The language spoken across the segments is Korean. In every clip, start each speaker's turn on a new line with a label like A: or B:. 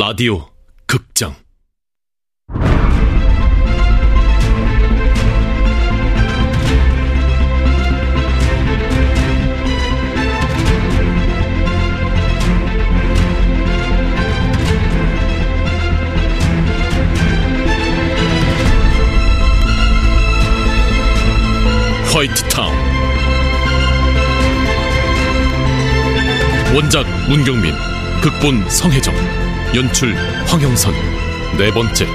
A: 라디오 극장. 화이트타운. 원작 문경민 극본 성혜정 연출 황영선. 네 번째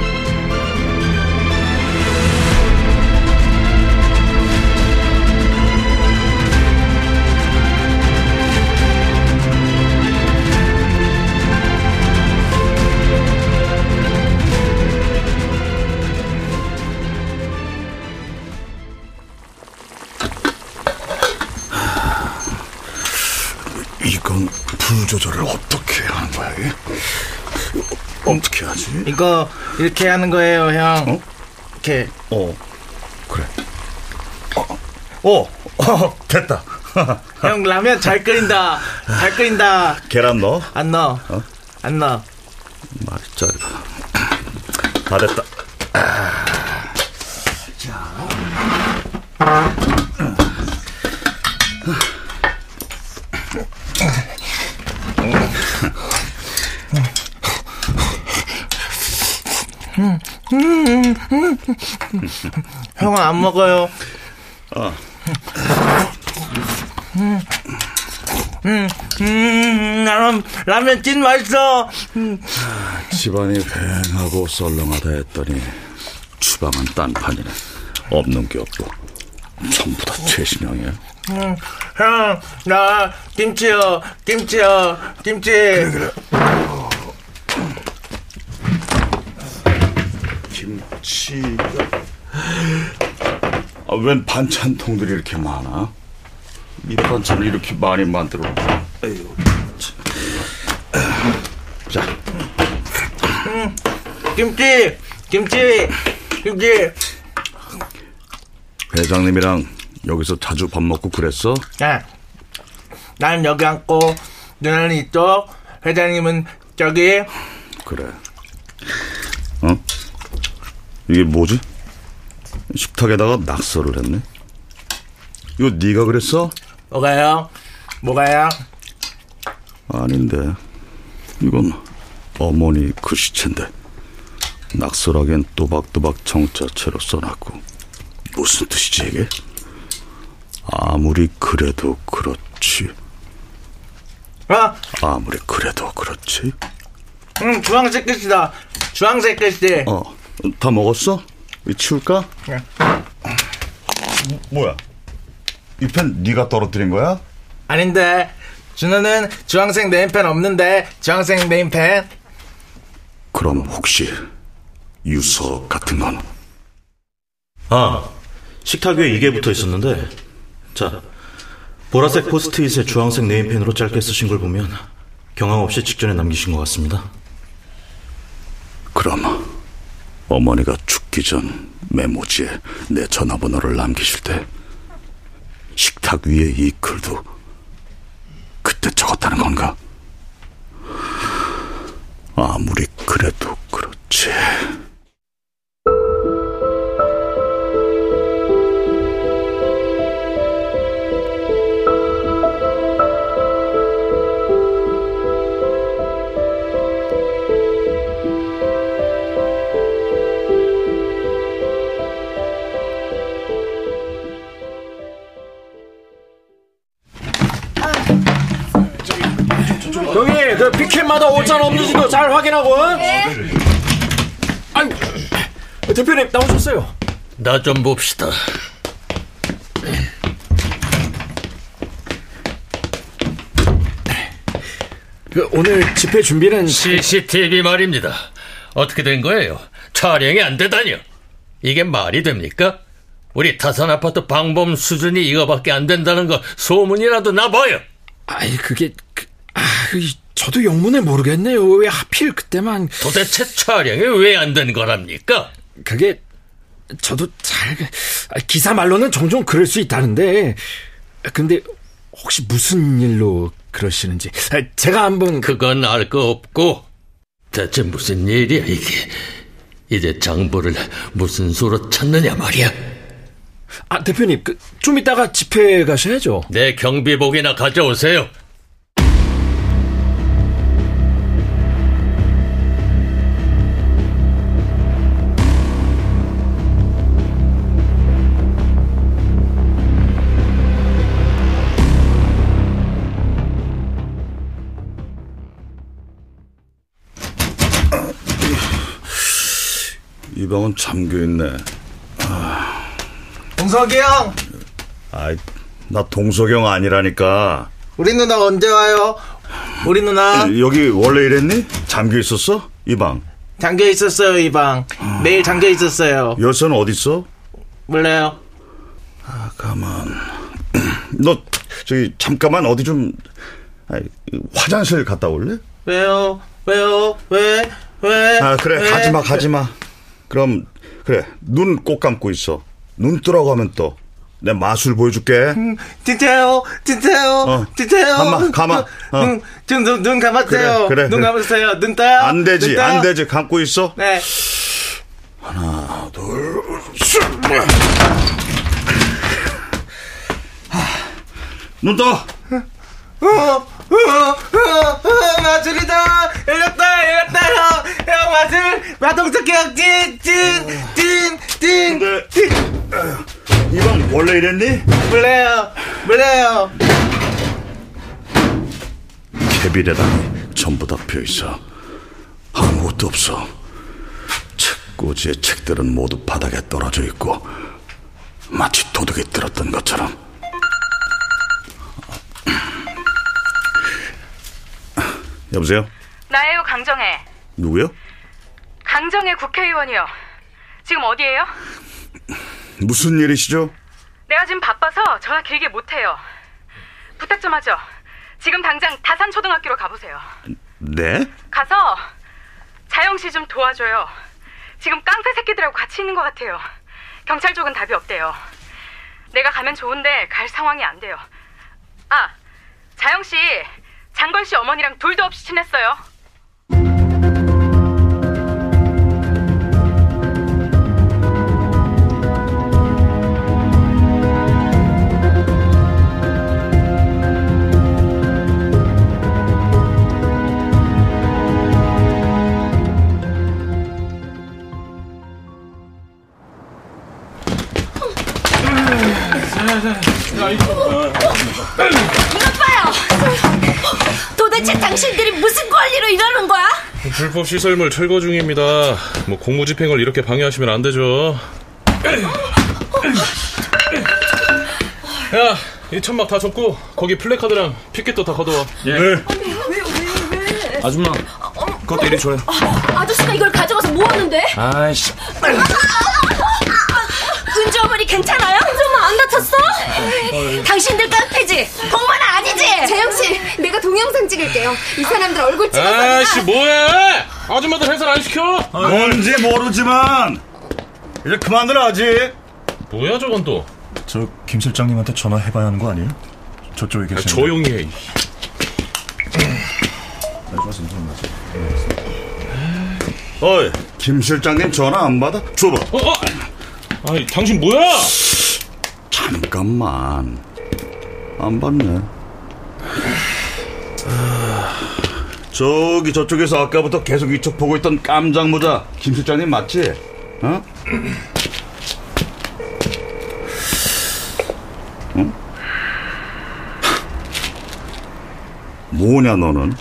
B: 이거
C: 이렇게 하는 거예요, 형.
B: 어?
C: 이렇게.
B: 어, 그래. 어, 어, 어 됐다.
C: 형 라면 잘 끓인다. 잘 끓인다.
B: 계란 넣어?
C: 안 넣어. 안 넣어.
B: 맛있자 이거. 다 됐다.
C: 형은 안 먹어요.
B: 어.
C: 음, 음, 라면, 라면 찐 맛있어.
B: 집안이 휑하고 썰렁하다 했더니 주방은 딴판이네. 없는 게 없고 전부 다 최신형이야.
C: 음, 형, 나 김치요, 김치요, 김치.
B: 김치. 아, 웬 반찬통들이 이렇게 많아? 밑반찬을 이렇게 많이 만들어. 에휴. 참. 자,
C: 김치, 김치, 김치.
B: 회장님이랑 여기서 자주 밥 먹고 그랬어?
C: 야, 난 여기 앉고, 누나는 이쪽, 회장님은 저기.
B: 그래. 어? 이게 뭐지? 식탁에다가 낙서를 했네. 이거 네가 그랬어?
C: 뭐가요? 뭐가요?
B: 아닌데. 이건 어머니 글씨체인데. 낙서라기엔 또박또박 정자체로 써놨고. 무슨 뜻이지 이게? 아무리 그래도 그렇지.
C: 어?
B: 아무리 그래도 그렇지.
C: 응, 주황색 글씨다. 주황색 글씨.
B: 어, 다 먹었어? 이 치울까?
C: 네.
B: 뭐야? 이 펜 네가 떨어뜨린 거야?
C: 아닌데, 준호는 주황색 네임펜 없는데, 주황색 네임펜.
B: 그럼 혹시 유서 같은 건?
D: 아, 식탁 위에 이게 붙어 있었는데, 자, 보라색 포스트잇에 주황색 네임펜으로 짧게 쓰신 걸 보면 경황 없이 직전에 남기신 것 같습니다.
B: 그럼 어머니가 죽기 전 메모지에 내 전화번호를 남기실 때 식탁 위에 이 글도 그때 적었다는 건가? 아무리 그래도 그렇지.
E: 형님, 그 피켓마다 오찬 없는지도 잘 확인하고. 어? 아니, 대표님 나오셨어요.
F: 나 좀 봅시다.
E: 그 오늘 집회 준비는
F: CCTV 말입니다. 어떻게 된 거예요? 촬영이 안 되다니요. 이게 말이 됩니까? 우리 타산 아파트 방범 수준이 이거밖에 안 된다는 거 소문이라도 나봐요.
E: 아이 그게 그, 저도 영문을 모르겠네요. 왜 하필 그때만
F: 도대체 촬영이 왜 안 된 거랍니까?
E: 그게 저도 잘 아, 기사 말로는 종종 그럴 수 있다는데 근데 혹시 무슨 일로 그러시는지 아, 제가 한번
F: 그건 알 거 없고 대체 무슨 일이야 이게? 이제 장부를 무슨 수로 찾느냐 말이야?
E: 아, 대표님, 그, 좀 이따가 집회 가셔야죠.
F: 내 경비복이나 가져오세요.
B: 이 방은 잠겨있네.
C: 동석이 형,
B: 아이, 나 동석영 아니라니까.
C: 우리 누나 언제 와요? 우리 누나
B: 여기 원래 이랬니? 잠겨 있었어? 이 방.
C: 잠겨 있었어요 이 방. 매일 잠겨 있었어요.
B: 열쇠는 어딨어?
C: 몰라요.
B: 아, 가만. 너, 저기, 잠깐만 어디 좀, 아이, 화장실 갔다 올래?
C: 왜요? 왜요? 왜? 왜?
B: 아, 그래.
C: 왜?
B: 가지마, 가지마. 그럼, 그래. 눈 꼭 감고 있어. 눈 뜨라고 하면 또. 내 마술 보여줄게.
C: 음, 진짜요? 진짜요?
B: 어.
C: 진짜요?
B: 가마, 가마. 어.
C: 눈, 눈, 눈, 눈 감았어요.
B: 그래, 그래,
C: 눈. 감았어요. 눈 떠요?
B: 안 되지,
C: 눈 떠요?
B: 안 되지. 감고 있어.
C: 네.
B: 눈 떠.
C: 어, 어, 어, 어, 마술이다! 열렸다! 열렸다! 형! 형, 마술! 마동석 형! 찐! 찐! 찐! 찐!
B: 근데, 이방 원래 이랬니?
C: 몰라요! 몰라요!
B: 캐비레랑이 전부 다 비어있어. 아무것도 없어. 책꽂이의 책들은 모두 바닥에 떨어져 있고, 마치 도둑이 들었던 것처럼. 여보세요?
G: 나예요, 강정혜.
B: 누구요?
G: 강정혜 국회의원이요. 지금 어디에요?
B: 무슨 일이시죠?
G: 내가 지금 바빠서 전화 길게 못해요. 부탁 좀 하죠. 지금 당장 다산초등학교로 가보세요.
B: 네?
G: 가서 자영 씨 좀 도와줘요. 지금 깡패 새끼들하고 같이 있는 것 같아요. 경찰 쪽은 답이 없대요. 내가 가면 좋은데 갈 상황이 안 돼요. 아, 자영 씨, 장건 씨 어머니랑 둘도 없이 친했어요.
H: 도대체 당신들이 무슨 권리로 이러는 거야?
A: 불법 시설물 철거 중입니다. 뭐 공무집행을 이렇게 방해하시면 안 되죠. 야, 이 천막 다 접고 거기 플래카드랑 피켓도 다 걷어와.
B: 네.
E: 아줌마, 그것도 이리 줘요.
H: 아저씨가 이걸 가져가서 모았는데?
E: 아이씨.
H: 은 주 어머니 괜찮아요? 엄마 안 다쳤어? 당신들 깡패지? 공무원 아니지?
I: 재영씨, 내가 동영상 찍을게요. 이 사람들 얼굴 찍어서.
A: 아씨 뭐해? 아줌마들 해설 안 시켜?
B: 뭔지 모르지만, 이제 그만들 하지.
A: 뭐야 저건 또?
J: 저 김 실장님한테 전화해봐야 하는 거 아니에요? 저쪽에
A: 야,
J: 계시는
A: 조용히 해.
B: 어이, 김 실장님 전화 안 받아? 줘봐.
A: 어, 어. 아니 당신 뭐야?
B: 잠깐만. 안 받네. 아, 저기 저쪽에서 아까부터 계속 이쪽 보고 있던 깜장 모자 김 실장님 맞지? 어? 응? 뭐냐 너는?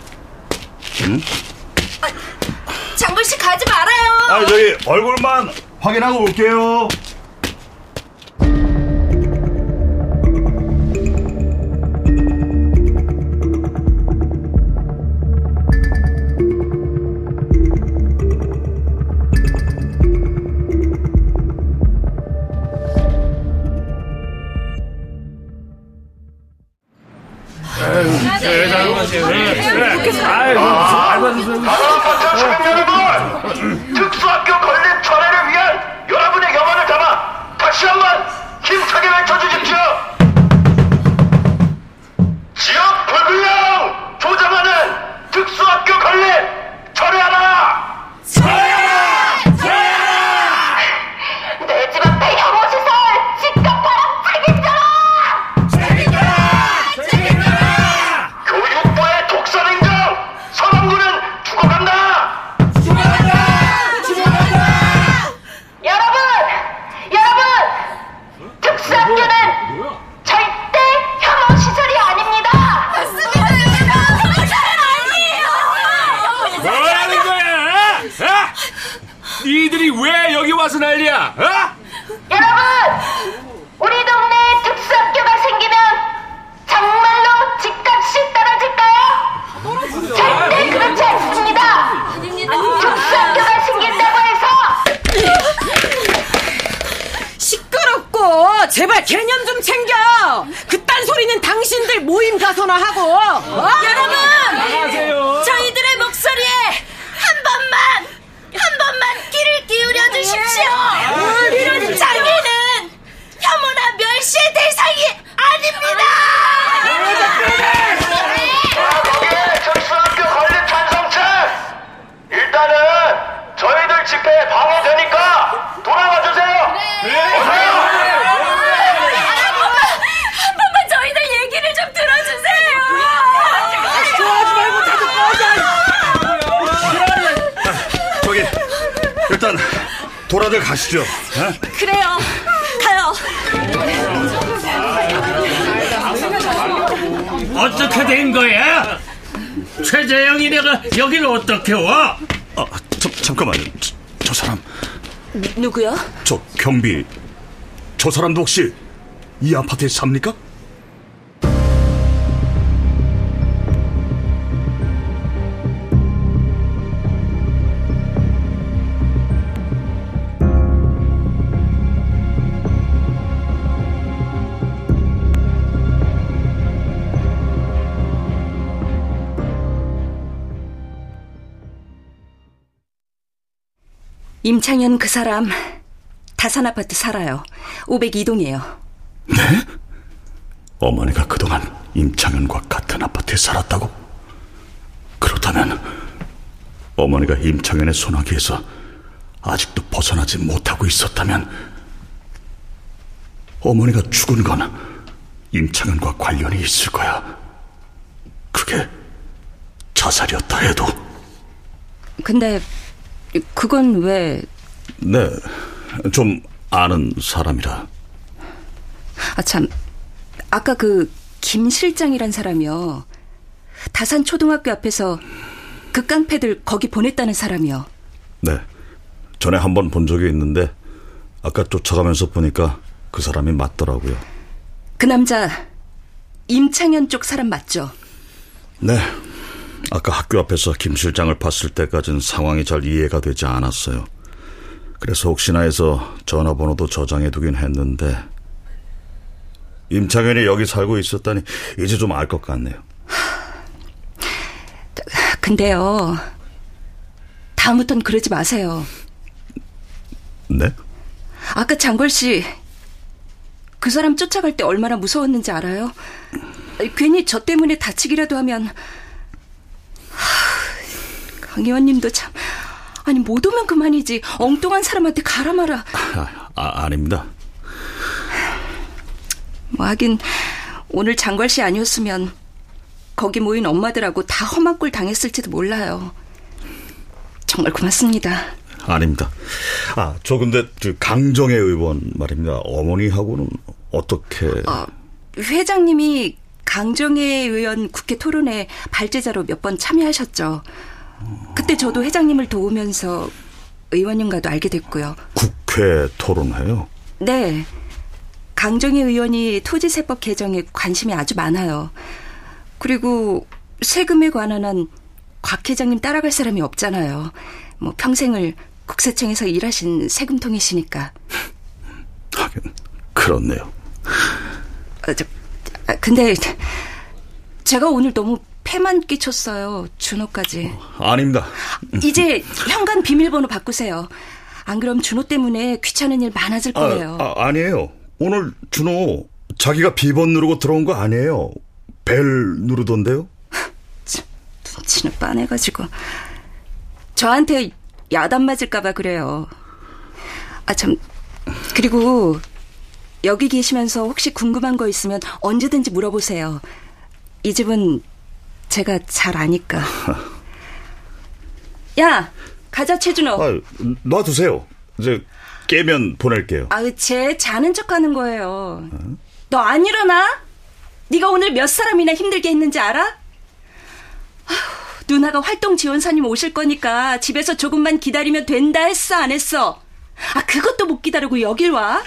H: 장건 씨 가지 말아요.
B: 아 저기 얼굴만 확인하고 올게요.
E: 난리야? 어?
K: 여러분! 우리 동네에 특수학교가 생기면 정말로 집값이 떨어질까요? 절대 그렇지 않습니다. 특수학교가 생긴다고 해서
L: 시끄럽고 제발 개념 좀 챙겨. 그딴 소리는 당신들 모임 가서나 하고. 어?
H: 여러분!
E: 나가세요.
H: 저희들의 목소리에 한 번만, 한 번만 귀를 기울여 주십시오. 이런 장애는 혐오나 멸시의 대상이 아닙니다.
K: 거기에 특수학교 건립 찬성층! 일단은 저희들 집회에 방해되니까 돌아가 주세요!
H: 한 번만 저희들 얘기를 좀 들어주세요.
B: 저기 일단 돌아들 가시죠. 어?
H: 그래요. 가요.
F: 어떻게 된 거야? 최재영이네가 여길 어떻게 와?
B: 아, 저, 잠깐만요. 저, 저 사람,
H: 누구요?
B: 저 경비, 저 사람도 혹시 이 아파트에 삽니까?
L: 임창현 그 사람 다산 아파트 살아요. 502동이에요.
B: 네? 어머니가 그동안 임창현과 같은 아파트에 살았다고? 그렇다면 어머니가 임창현의 소나기에서 아직도 벗어나지 못하고 있었다면 어머니가 죽은 건 임창현과 관련이 있을 거야. 그게 자살이었다 해도
L: 근데 그건 왜
B: 네, 좀 아는 사람이라
L: 아, 참. 아까 그, 김 실장이란 사람이요. 다산 초등학교 앞에서 그 깡패들 거기 보냈다는 사람이요.
B: 네. 전에 한 번 본 적이 있는데 아까 쫓아가면서 보니까 그 사람이 맞더라고요.
L: 그 남자, 임창현 쪽 사람 맞죠?
B: 네. 아까 학교 앞에서 김 실장을 봤을 때 까진 상황이 잘 이해가 되지 않았어요. 그래서 혹시나 해서 전화번호도 저장해 두긴 했는데 임창현이 여기 살고 있었다니 이제 좀 알 것 같네요.
L: 근데요. 다음부턴 그러지 마세요.
B: 네?
L: 아까 장걸 씨, 그 사람 쫓아갈 때 얼마나 무서웠는지 알아요? 괜히 저 때문에 다치기라도 하면, 하, 강 의원님도 참, 아니, 못 오면 그만이지. 엉뚱한 사람한테 가라 마라.
B: 아, 아, 아닙니다.
L: 뭐 하긴, 오늘 장걸 씨 아니었으면, 거기 모인 엄마들하고 다 험한 꼴 당했을지도 몰라요. 정말 고맙습니다.
B: 아닙니다. 아, 저 근데 저 강정혜 의원 말입니다. 어머니하고는 어떻게
L: 어, 회장님이 강정혜 의원 국회 토론회 발제자로 몇 번 참여하셨죠. 그때 저도 회장님을 도우면서 의원님과도 알게 됐고요.
B: 국회 토론회요?
L: 네. 강정혜 의원이 토지세법 개정에 관심이 아주 많아요. 그리고 세금에 관한 한 곽 회장님 따라갈 사람이 없잖아요. 뭐 평생을 국세청에서 일하신 세금통이시니까.
B: 하긴 그렇네요.
L: 아, 저, 아, 근데 제가 오늘 너무 패만 끼쳤어요. 준호까지.
B: 아닙니다.
L: 이제 현관 비밀번호 바꾸세요. 안 그럼 준호 때문에 귀찮은 일 많아질 거예요.
B: 아, 아, 아니에요. 오늘 준호 자기가 비번 누르고 들어온 거 아니에요. 벨 누르던데요?
L: 눈치는 빤해가지고 저한테 야단 맞을까봐 그래요. 아 참 그리고 여기 계시면서 혹시 궁금한 거 있으면 언제든지 물어보세요. 이 집은 제가 잘 아니까. 야 가자 최준호.
B: 아, 놔두세요. 이제 깨면 보낼게요.
L: 아우 쟤 자는 척하는 거예요. 너안 일어나? 네가 오늘 몇 사람이나 힘들게 했는지 알아? 아휴, 누나가 활동 지원사님 오실 거니까 집에서 조금만 기다리면 된다 했어 안 했어? 아, 그것도 못 기다리고 여길 와?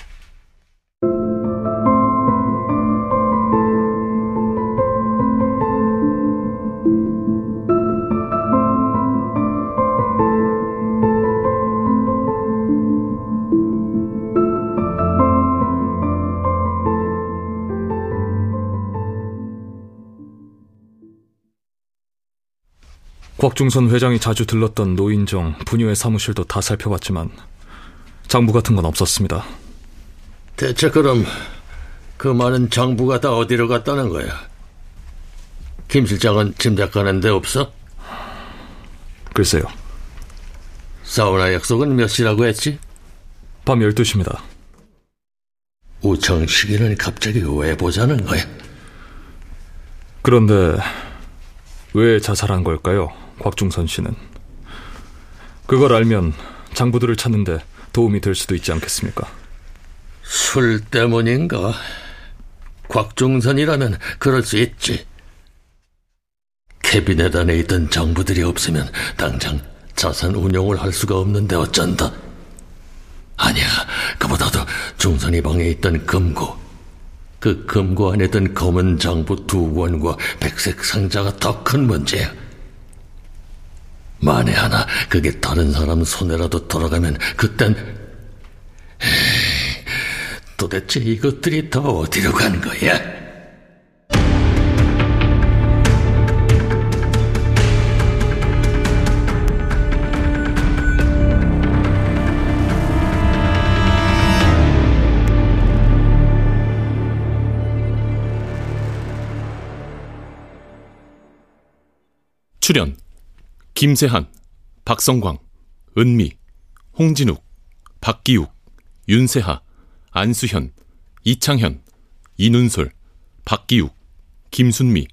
M: 곽중선 회장이 자주 들렀던 노인정, 분유의 사무실도 다 살펴봤지만 장부 같은 건 없었습니다.
F: 대체 그럼 그 많은 장부가 다 어디로 갔다는 거야? 김 실장은 짐작가는 데 없어?
M: 글쎄요.
F: 사우나 약속은 몇 시라고 했지?
M: 밤 12시입니다.
F: 우청 시기는 갑자기 왜 보자는 거야?
M: 그런데 왜 자살한 걸까요? 곽중선 씨는. 그걸 알면 장부들을 찾는데 도움이 될 수도 있지 않겠습니까?
F: 술 때문인가? 곽중선이라면 그럴 수 있지. 캐비넷 안에 있던 장부들이 없으면 당장 자산 운용을 할 수가 없는데 어쩐다. 아니야, 그보다도 중선이 방에 있던 금고. 그 금고 안에 든 검은 장부 두 권과 백색 상자가 더 큰 문제야. 만에 하나 그게 다른 사람 손에라도 돌아가면 그땐 에이, 도대체 이것들이 다 어디로 간 거야?
A: 출연 김세한, 박성광, 은미, 홍진욱, 박기욱, 윤세하, 안수현, 이창현, 이눈솔, 박기욱, 김순미,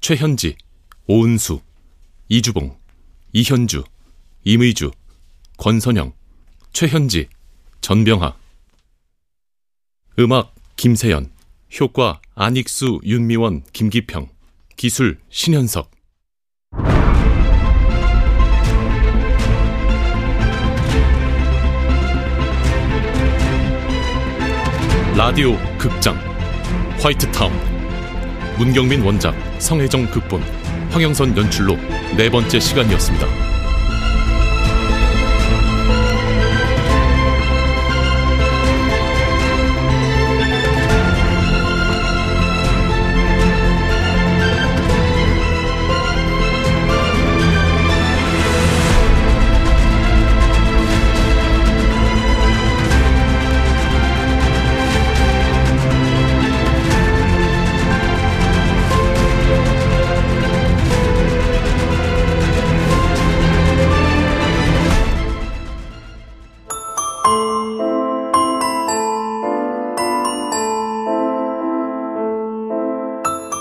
A: 최현지, 오은수, 이주봉, 이현주, 임의주, 권선영, 최현지, 전병하. 음악 김세연 효과 안익수, 윤미원, 김기평 기술 신현석 라디오 극장 화이트타운 문경민 원작 성혜정 극본 황영선 연출로 네 번째 시간이었습니다.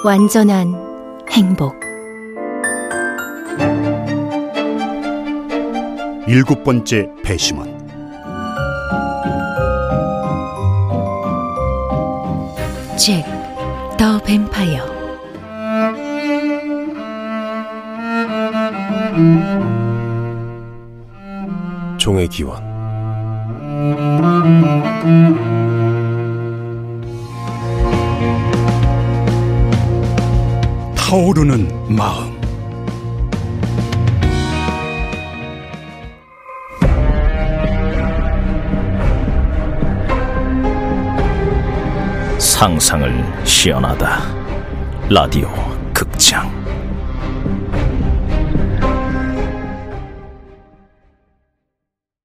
N: 완전한 행복.
O: 일곱 번째 배심원.
N: 잭, 더 뱀파이어.
O: 종의 기원 타오르는 마음.
P: 상상을 시연하다. 라디오